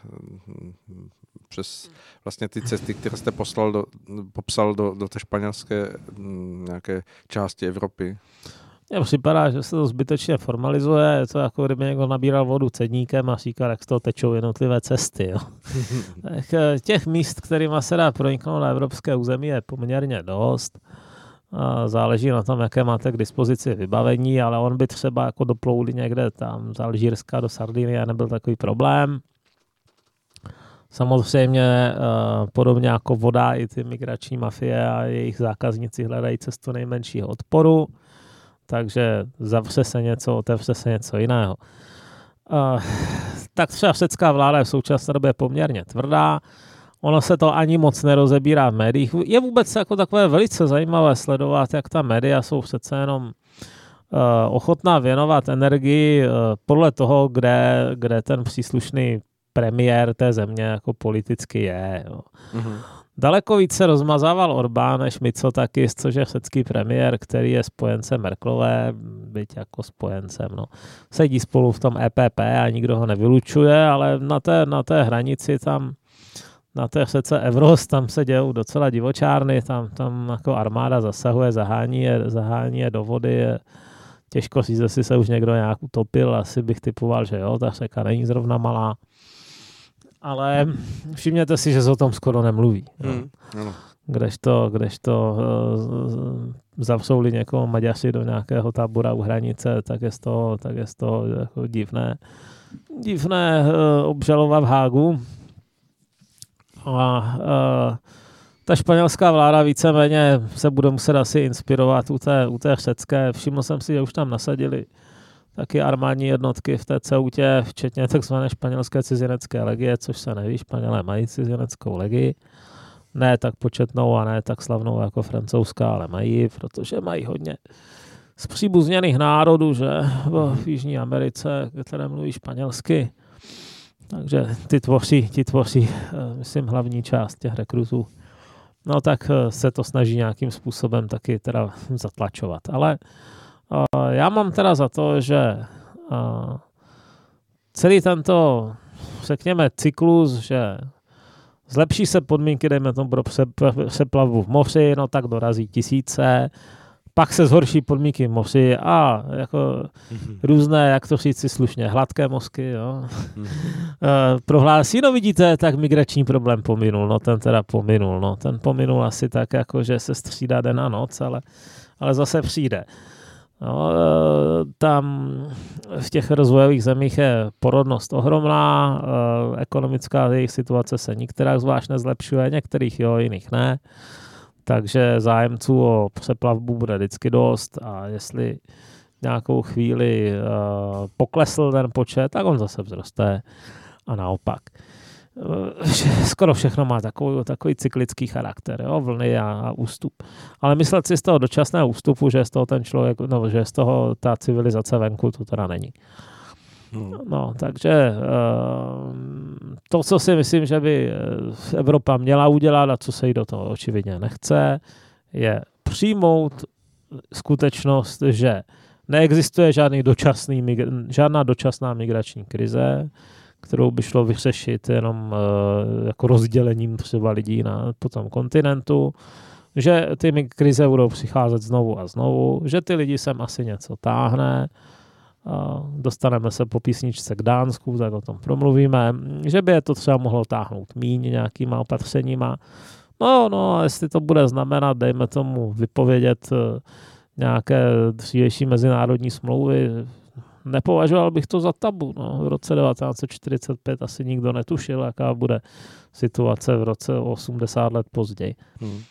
přes vlastně ty cesty, které jste poslal do, popsal do, do té španělské mm, nějaké části Evropy. Mně připadá, že se to zbytečně formalizuje, je to jako kdyby někdo nabíral vodu cedníkem a říkal, jak z toho tečou jednotlivé cesty. Jo. tak eh, těch míst, kterými se dá proniknout na evropské území, je poměrně dost. A záleží na tom, jaké máte k dispozici vybavení, ale on by třeba jako doplouli někde tam z Alžírska do Sardinie nebyl takový problém. Samozřejmě eh, podobně jako voda i ty migrační mafie a jejich zákazníci hledají cestu nejmenšího odporu takže zavře se něco, otevře se něco jiného. Uh, tak třeba řecká vláda je v současné době poměrně tvrdá, ono se to ani moc nerozebírá v médiích. Je vůbec jako takové velice zajímavé sledovat, jak ta média jsou přece jenom uh, ochotná věnovat energii uh, podle toho, kde, kde ten příslušný premiér té země jako politicky je. Jo. Mm-hmm. Daleko více rozmazával Orbán než Mitsotakis, což je řecký premiér, který je spojencem Merklové, byť jako spojencem. No. Sedí spolu v tom EPP a nikdo ho nevylučuje, ale na té, na té hranici tam na té řece Evros, tam se dějou docela divočárny, tam, tam jako armáda zasahuje, zahání je, zahání je do vody, je, těžko říct, jestli se už někdo nějak utopil, asi bych typoval, že jo, ta řeka není zrovna malá ale všimněte si, že se o tom skoro nemluví. Hmm, ano. Kdežto, kdežto uh, zavřou někoho Maďaři do nějakého tábora u hranice, tak je toho, tak je toho jako divné, divné uh, obžalova v Hágu. A uh, ta španělská vláda víceméně se bude muset asi inspirovat u té, u té řecké. Všiml jsem si, že už tam nasadili taky armádní jednotky v té ceutě, včetně tzv. španělské cizinecké legie, což se neví, Španělé mají cizineckou legii. Ne tak početnou a ne tak slavnou jako francouzská, ale mají, protože mají hodně z příbuzněných národů, že v Jižní Americe, které mluví španělsky. Takže ty tvoří, ty tvoří, eh, myslím, hlavní část těch rekrutů. No tak eh, se to snaží nějakým způsobem taky teda zatlačovat. Ale já mám teda za to, že uh, celý tento, řekněme, cyklus, že zlepší se podmínky, dejme tomu pro přeplavu v moři, no tak dorazí tisíce, pak se zhorší podmínky moři a jako mm-hmm. různé, jak to říct si slušně, hladké mozky, jo. Mm-hmm. prohlásí, no vidíte, tak migrační problém pominul, no ten teda pominul, no ten pominul asi tak, jako že se střídá den a noc, ale, ale zase přijde. No, tam v těch rozvojových zemích je porodnost ohromná, eh, ekonomická jejich situace se některá zvlášť nezlepšuje, některých jo, jiných ne takže zájemců o přeplavbu bude vždycky dost a jestli nějakou chvíli uh, poklesl ten počet, tak on zase vzroste a naopak. skoro všechno má takový, takový cyklický charakter, jo, vlny a, a ústup. Ale myslet si z toho dočasného ústupu, že z toho ten člověk, no, že z toho ta civilizace venku, to teda není. Hmm. No, takže eh, to, co si myslím, že by eh, Evropa měla udělat a co se jí do toho očividně nechce, je přijmout skutečnost, že neexistuje žádný dočasný, žádná dočasná migrační krize, kterou by šlo vyřešit jenom uh, jako rozdělením třeba lidí na, po tom kontinentu, že ty krize budou přicházet znovu a znovu, že ty lidi sem asi něco táhne, dostaneme se po písničce k Dánsku, tak o tom promluvíme, že by je to třeba mohlo táhnout míň nějakýma opatřeníma. No, no, jestli to bude znamenat, dejme tomu, vypovědět eh, nějaké dřívější mezinárodní smlouvy, nepovažoval bych to za tabu. No. V roce 1945 asi nikdo netušil, jaká bude situace v roce 80 let později. Hmm.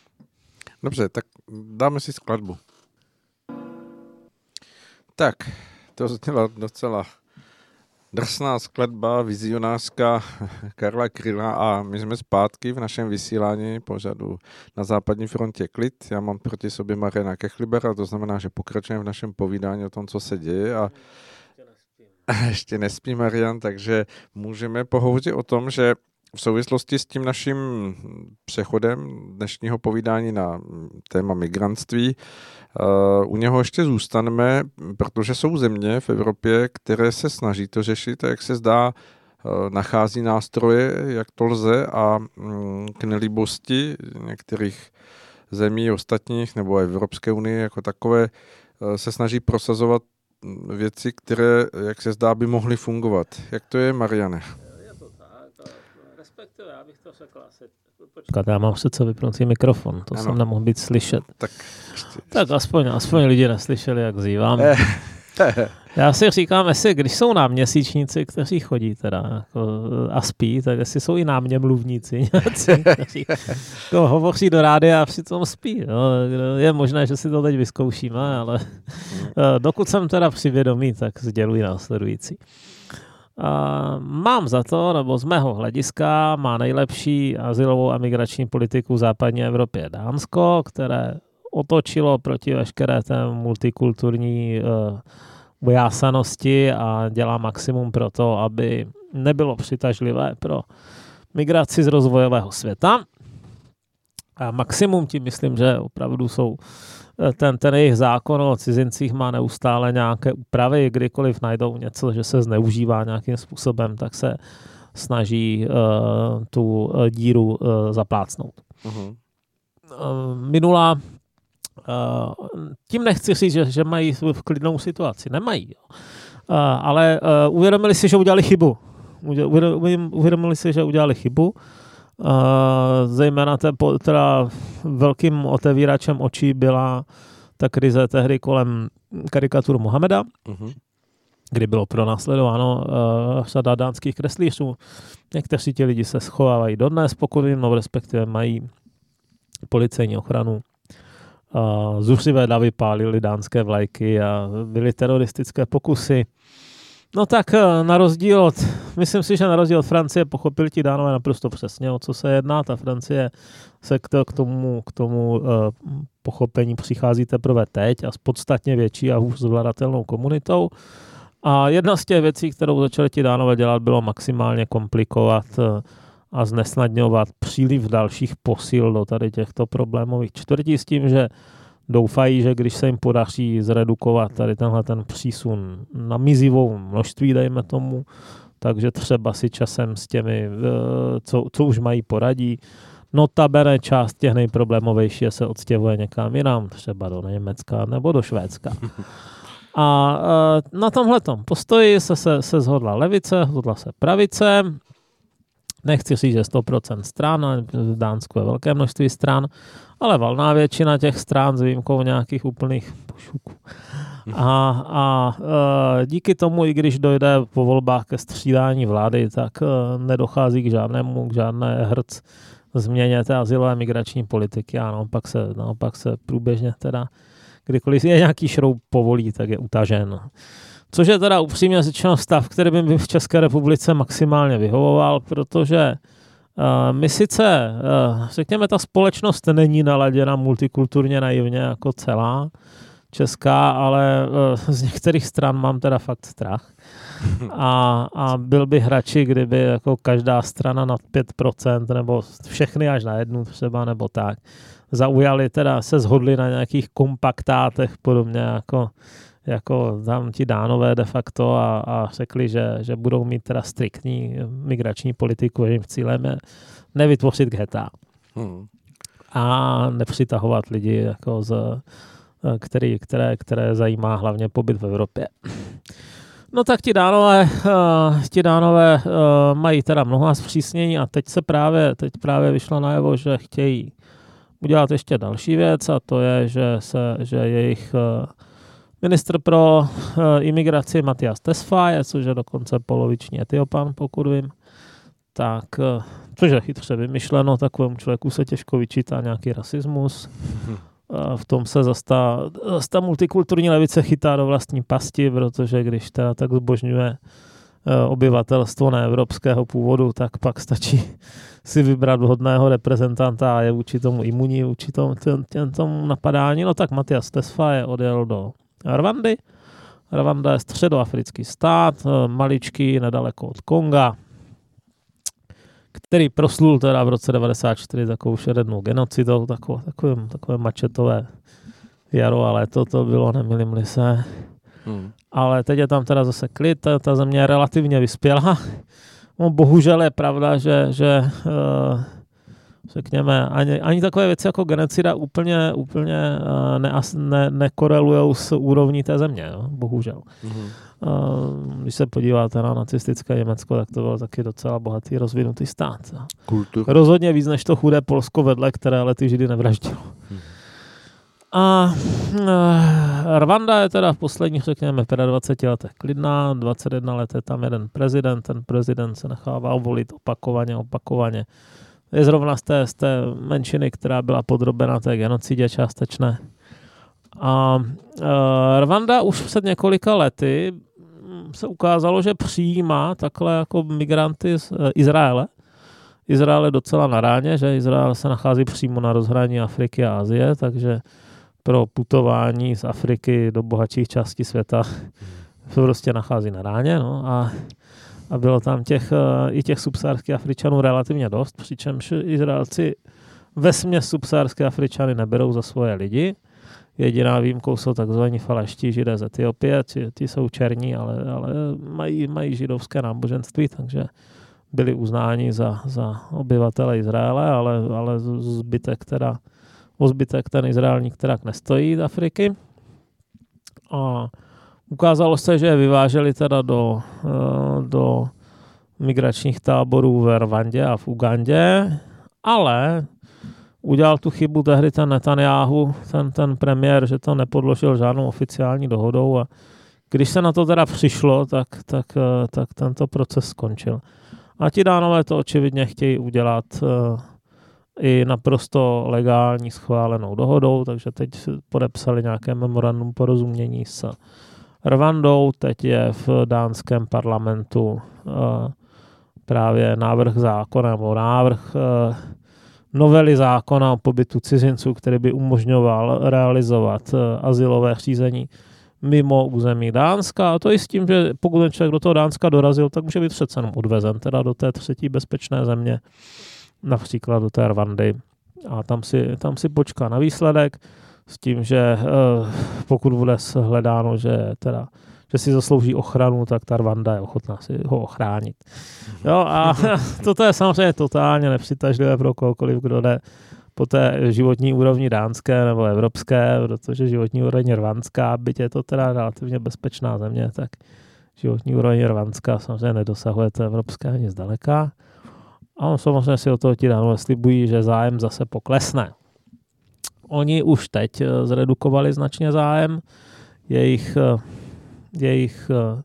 Dobře, tak dáme si skladbu. Tak, to zněla docela drsná skladba, vizionářská Karla Kryla a my jsme zpátky v našem vysílání pořadu na západní frontě klid. Já mám proti sobě Mariana Kechlibera, to znamená, že pokračujeme v našem povídání o tom, co se děje a ještě nespí Marian, takže můžeme pohovořit o tom, že v souvislosti s tím naším přechodem dnešního povídání na téma migrantství, uh, u něho ještě zůstaneme, protože jsou země v Evropě, které se snaží to řešit a jak se zdá, uh, nachází nástroje, jak to lze a um, k nelíbosti některých zemí ostatních nebo Evropské unie jako takové uh, se snaží prosazovat věci, které, jak se zdá, by mohly fungovat. Jak to je, Mariane? respektive, já bych to řekl asi. Počkat, já mám co vypnutý mikrofon, to ano. jsem nemohl být slyšet. Tak, tak aspoň, aspoň lidi neslyšeli, jak zývám. Eh. Já si říkám, jestli když jsou náměsíčníci, kteří chodí teda jako, a spí, tak jestli jsou i námě mluvníci nějací, kteří jako, hovoří do rádia a přitom spí. No. Je možné, že si to teď vyzkoušíme, ale hmm. eh, dokud jsem teda přivědomý, tak sděluji následující. Uh, mám za to, nebo z mého hlediska má nejlepší asilovou a migrační politiku v západní Evropě Dánsko, které otočilo proti veškeré té multikulturní uh, bojásanosti a dělá maximum pro to, aby nebylo přitažlivé pro migraci z rozvojového světa. A maximum tím myslím, že opravdu jsou ten, ten jejich zákon o cizincích má neustále nějaké úpravy, kdykoliv najdou něco, že se zneužívá nějakým způsobem, tak se snaží uh, tu díru uh, zaplácnout. Uh-huh. Uh, minulá tím nechci říct, že, že mají v klidnou situaci. Nemají. Jo. Uh, ale uh, uvědomili si, že udělali chybu. Uvědomili si, že udělali chybu zejména te, teda velkým otevíračem očí byla ta krize tehdy kolem karikatur Mohameda, uh-huh. kdy bylo pronásledováno uh, řada dánských kreslířů. Někteří ti lidi se schovávají dodnes, pokud jim, no respektive mají policejní ochranu. Zuřivé davy pálily dánské vlajky a byly teroristické pokusy. No tak eh, na rozdíl od, myslím si, že na rozdíl od Francie pochopili ti dánové naprosto přesně, o co se jedná. Ta Francie se k, tomu, k tomu uh, pochopení přichází teprve teď a s podstatně větší a hůř zvladatelnou komunitou. A jedna z těch věcí, kterou začali ti dánové dělat, bylo maximálně komplikovat uh, a znesnadňovat příliv dalších posil do tady těchto problémových čtvrtí s tím, že doufají, že když se jim podaří zredukovat tady tenhle ten přísun na mizivou množství, dejme tomu, takže třeba si časem s těmi, eh, co, co už mají poradí, Notabene část těch nejproblémovější se odstěhuje někam jinam, třeba do Německa nebo do Švédska. A eh, na tomhle postoji se, se, se zhodla levice, zhodla se pravice, nechci říct, že 100% stran, v Dánsku je velké množství stran, ale valná většina těch stran s výjimkou nějakých úplných pošuků. A, a e, díky tomu, i když dojde po volbách ke střídání vlády, tak e, nedochází k žádnému, k žádné hrc změně té asilové migrační politiky a naopak se, naopak se průběžně teda, kdykoliv je nějaký šroub povolí, tak je utažen. Což je teda upřímně řečeno stav, který by mi v České republice maximálně vyhovoval, protože uh, my sice, uh, řekněme, ta společnost není naladěna multikulturně naivně jako celá česká, ale uh, z některých stran mám teda fakt strach. A, a byl bych radši, kdyby jako každá strana nad 5%, nebo všechny až na jednu třeba, nebo tak, zaujali teda, se zhodli na nějakých kompaktátech, podobně jako jako tam ti dánové de facto a, a řekli, že, že budou mít teda striktní migrační politiku, že jim cílem je nevytvořit geta. Hmm. A nepřitahovat lidi, jako z, který, které, které zajímá hlavně pobyt v Evropě. No tak ti dánové, uh, ti dánové uh, mají teda mnoha zpřísnění a teď se právě, teď právě vyšlo najevo, že chtějí udělat ještě další věc a to je, že, se, že jejich uh, Ministr pro uh, imigraci Matias Tesfaye, což je dokonce poloviční Etiopan, pokud vím, tak, uh, což je chytře vymyšleno, takovému člověku se těžko vyčítá nějaký rasismus. Uh, v tom se zase ta, zase ta multikulturní levice chytá do vlastní pasti, protože když teda tak zbožňuje obyvatelstvo neevropského původu, tak pak stačí si vybrat vhodného reprezentanta a je vůči tomu imunní, vůči tomu, těm, těm tomu napadání. No tak Matias Tesfaye odjel do Rwandy. Rwanda je středoafrický stát, eh, maličký, nedaleko od Konga, který proslul teda v roce 94 takovou šerednou genocidou, takové, takové, takové mačetové jaro a léto to bylo, nemilím se. Hmm. Ale teď je tam teda zase klid, ta, ta země je relativně vyspělá. No, bohužel je pravda, že, že uh, řekněme, ani, ani takové věci jako genocida úplně, úplně uh, ne, ne, nekorelují s úrovní té země, jo? bohužel. Mm-hmm. Když se podíváte na nacistické Německo, tak to byl taky docela bohatý, rozvinutý stát. Kultur. Rozhodně víc než to chudé Polsko vedle, které ale ty židy nevraždilo. Mm-hmm. A uh, Rwanda je teda v posledních, řekněme, 25 letech klidná, 21 let je tam jeden prezident, ten prezident se nechává volit opakovaně, opakovaně je zrovna z té, z té menšiny, která byla podrobena té genocidě částečné. A uh, Rwanda už před několika lety se ukázalo, že přijímá takhle jako migranty z uh, Izraele. Izrael je docela na ráně, že Izrael se nachází přímo na rozhraní Afriky a Azie, takže pro putování z Afriky do bohatších částí světa se prostě nachází na ráně. No, a a bylo tam těch, eh, i těch subsárských Afričanů relativně dost, přičemž Izraelci ve směs subsárské Afričany neberou za svoje lidi. Jediná výjimkou jsou takzvaní faleští židé z Etiopie, ti, ti jsou černí, ale, ale mají, mají židovské náboženství, takže byli uznáni za, za obyvatele Izraele, ale, ale zbytek teda, o zbytek ten Izrael nikterak nestojí z Afriky. A Ukázalo se, že je vyváželi teda do, eh, do migračních táborů v Rwandě a v Ugandě, ale udělal tu chybu tehdy ten Netanyahu, ten, ten premiér, že to nepodložil žádnou oficiální dohodou a když se na to teda přišlo, tak, tak, eh, tak tento proces skončil. A ti dánové to očividně chtějí udělat uh, i naprosto legální schválenou dohodou, takže teď podepsali nějaké memorandum porozumění s Rwandou, teď je v dánském parlamentu eh, právě návrh zákona nebo návrh eh, novely zákona o pobytu cizinců, který by umožňoval realizovat eh, asilové řízení mimo území Dánska. A to i s tím, že pokud ten člověk do toho Dánska dorazil, tak může být přece jenom odvezen teda do té třetí bezpečné země, například do té Rwandy. A tam si, tam si počká na výsledek s tím, že eh, pokud bude shledáno, že teda že si zaslouží ochranu, tak ta Rwanda je ochotná si ho ochránit. Jo, a toto je samozřejmě totálně nepřitažlivé pro kohokoliv, kdo jde po té životní úrovni dánské nebo evropské, protože životní úroveň rvanská, byť je to teda relativně bezpečná země, tak životní úroveň rvanská samozřejmě nedosahuje to evropské ani zdaleka. A on samozřejmě si o toho ti dánové slibují, že zájem zase poklesne. Oni už teď eh, zredukovali značně zájem, jejich, eh, jejich eh,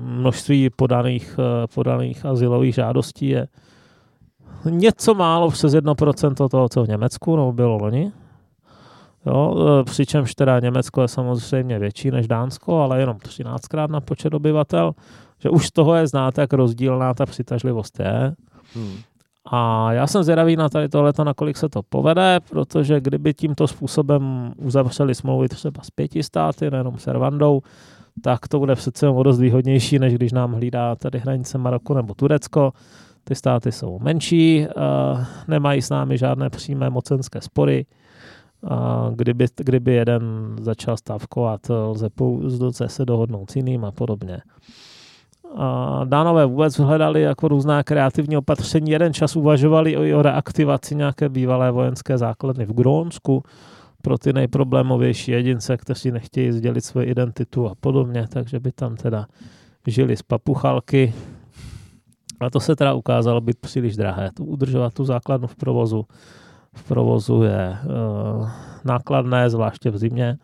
množství podaných, podaných asilových žádostí je něco málo přes 1% toho, co v Německu, no bylo loni. Jo, přičemž teda Německo je samozřejmě větší než Dánsko, ale jenom 13krát na počet obyvatel, že už z toho je znát, jak rozdílná ta přitažlivost je. Hmm. A já jsem zvědavý na tady tohleto, nakolik se to povede, protože kdyby tímto způsobem uzavřeli smlouvy třeba s pěti státy, nejenom s Rwandou, tak to bude přece o dost výhodnější, než když nám hlídá tady hranice Maroko nebo Turecko. Ty státy jsou menší, nemají s námi žádné přímé mocenské spory. Kdyby, kdyby jeden začal stávkovat, lze se dohodnout s jiným a podobně. Dánové vůbec hledali jako různá kreativní opatření. Jeden čas uvažovali o reaktivaci nějaké bývalé vojenské základny v Grónsku pro ty nejproblémovější jedince, kteří nechtějí sdělit svoji identitu a podobně, takže by tam teda žili z papuchalky. A to se teda ukázalo být příliš drahé. Tu, udržovat tu základnu v provozu v provozu je uh, nákladné, zvláště v zimě,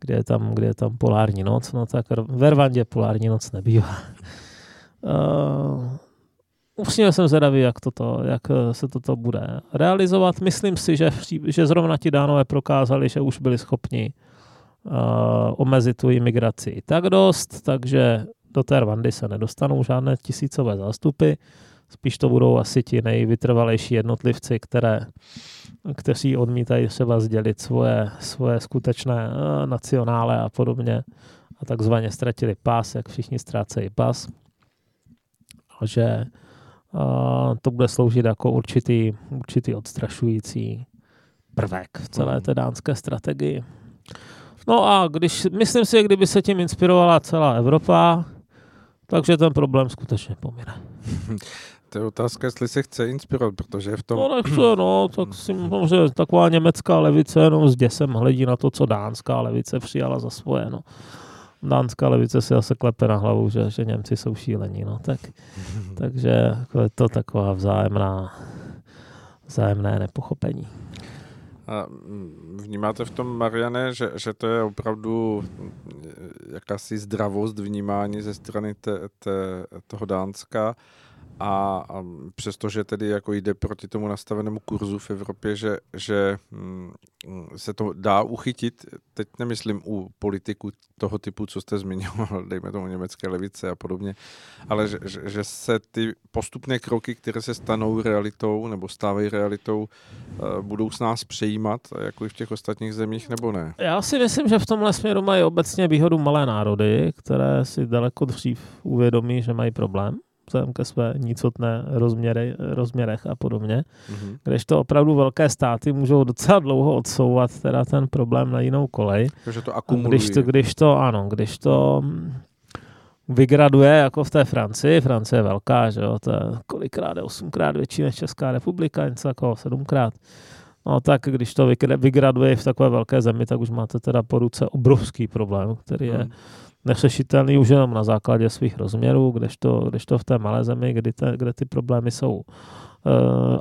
kde je tam, kde je tam polární noc, no tak ve Rwandě polární noc nebývá. Uh, Upřímně jsem zvědavý, jak, toto, jak se toto bude realizovat. Myslím si, že, že zrovna ti dánové prokázali, že už byli schopni uh, omezit tu imigraci tak dost, takže do té Rwandy se nedostanou žádné tisícové zástupy. Spíš to budou asi ti nejvytrvalejší jednotlivci, které, kteří odmítají třeba sdělit svoje, svoje skutečné uh, nacionále a podobně a takzvaně ztratili pas, jak všichni ztrácejí pas. A že uh, to bude sloužit jako určitý, určitý odstrašující prvek v celé té dánské strategii. No a když, myslím si, kdyby se tím inspirovala celá Evropa, takže ten problém skutečně pomine. To je otázka, jestli se chce inspirovat, protože v tom... No nechce, no, tak si myslím, že taková německá levice jenom s děsem hledí na to, co dánská levice přijala za svoje, no. Dánská levice si zase klepe na hlavu, že, že Němci jsou šílení, no, tak, takže jako je to taková vzájemná, vzájemné nepochopení. A vnímáte v tom, Mariane, že, že to je opravdu jakási zdravost vnímání ze strany te, te, toho Dánska a, přestože tedy jako jde proti tomu nastavenému kurzu v Evropě, že, že mm, se to dá uchytit, teď nemyslím u politiků toho typu, co jste zmiňoval, dejme tomu německé levice a podobně, ale že, že, že se ty postupné kroky, které se stanou realitou nebo stávají realitou, eh, budou s nás přejímat, jako i v těch ostatních zemích, nebo ne? Já si myslím, že v tomhle směru mají obecně výhodu malé národy, které si daleko dřív uvědomí, že mají problém vzhledem ke své nicotné rozměry, rozměrech a podobně. Mm-hmm. Když to opravdu velké státy můžou docela dlouho odsouvat teda ten problém na jinou kolej. Takže to akumulují. Když to, když to, ano, když to vygraduje jako v té Francii, Francie je velká, že jo, to je kolikrát je osmkrát větší než Česká republika, něco jako sedmkrát. No tak když to vygraduje v takové velké zemi, tak už máte teda po ruce obrovský problém, který je hmm neřešitelný už jenom na základě svých rozměrů, kdežto, kdežto v té malé zemi, kdy te, kde ty problémy jsou uh,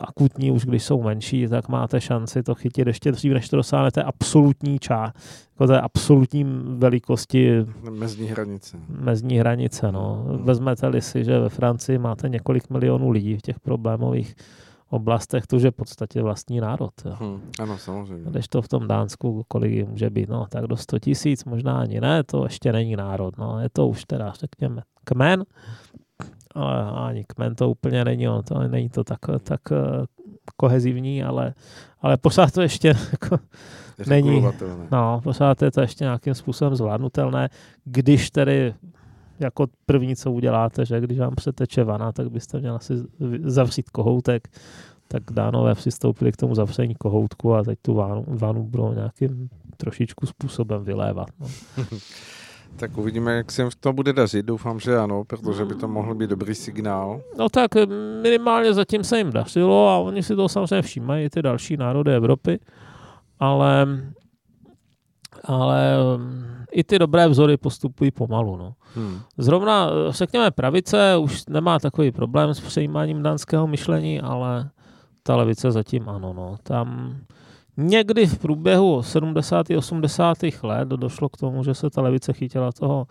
akutní, už když jsou menší, tak máte šanci to chytit ještě dřív, než to dosáhnete absolutní čá, jako té absolutní velikosti. Mezní hranice. Mezní hranice, no. Hmm. Vezmete-li si, že ve Francii máte několik milionů lidí v těch problémových oblastech to, že v podstatě vlastní národ. Jo. Hmm, ano, samozřejmě. Když to v tom Dánsku, kolik může být, no tak do 100 tisíc, možná ani ne, to ještě není národ, no je to už teda, řekněme, kmen, ale ani kmen to úplně není, on to není to tak, tak eh, kohezivní, ale, ale pořád to ještě jako není, no, pořád je to ještě nějakým způsobem zvládnutelné, když tedy jako první, co uděláte, že když vám přeteče vana, tak byste měli asi zavřít kohoutek, tak dánové přistoupili k tomu zavření kohoutku a teď tu vanu, vanu budou nějakým trošičku způsobem vylévat. No. Tak uvidíme, jak se to bude dařit. Doufám, že ano, protože by to mohl být dobrý signál. No tak minimálně zatím se jim dařilo a oni si to samozřejmě všímají, ty další národy Evropy, ale, ale i ty dobré vzory postupují pomalu. No. Hmm. Zrovna, řekněme, pravice už nemá takový problém s přejímáním dánského myšlení, ale ta levice zatím ano. No. Tam někdy v průběhu 70. 80. let došlo k tomu, že se ta levice chytila toho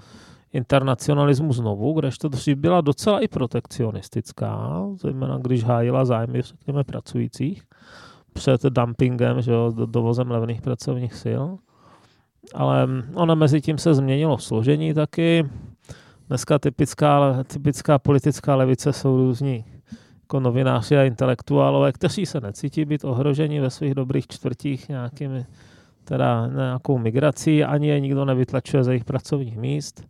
internacionalismu znovu, kdežto dřív byla docela i protekcionistická, zejména když hájila zájmy, řekněme, pracujících před dumpingem, že jo, dovozem levných pracovních sil. Ale ono mezi tím se změnilo složení taky. Dneska typická, typická politická levice jsou různí jako novináři a intelektuálové, kteří se necítí být ohroženi ve svých dobrých čtvrtích nějakými, teda nějakou migrací, ani je nikdo nevytlačuje ze jejich pracovních míst.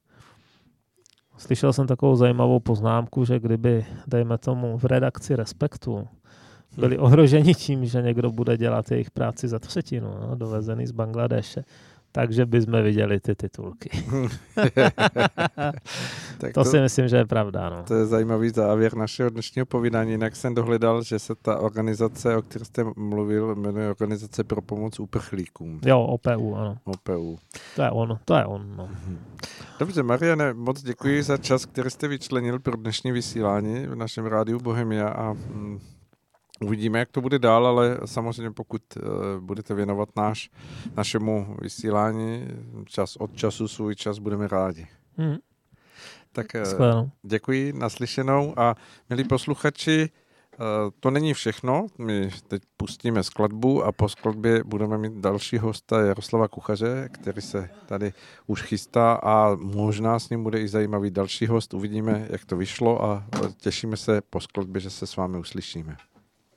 Slyšel jsem takovou zajímavou poznámku, že kdyby, dejme tomu, v redakci Respektu byli ohroženi tím, že někdo bude dělat jejich práci za třetinu, no, dovezený z Bangladeše, takže bychom viděli ty titulky. tak to, to si myslím, že je pravda. No. To je zajímavý závěr našeho dnešního povídání. Jinak jsem dohledal, že se ta organizace, o které jste mluvil, jmenuje Organizace pro pomoc uprchlíkům. Jo, OPU, ano. OPU. To je on, to je on. No. Mhm. Dobře, Mariane, moc děkuji za čas, který jste vyčlenil pro dnešní vysílání v našem rádiu Bohemia a mm, Uvidíme, jak to bude dál, ale samozřejmě pokud uh, budete věnovat náš, našemu vysílání čas od času, svůj čas, budeme rádi. Hmm. Tak uh, děkuji, naslyšenou a milí posluchači, uh, to není všechno, my teď pustíme skladbu a po skladbě budeme mít další hosta Jaroslava Kuchaře, který se tady už chystá a možná s ním bude i zajímavý další host. Uvidíme, jak to vyšlo a těšíme se po skladbě, že se s vámi uslyšíme.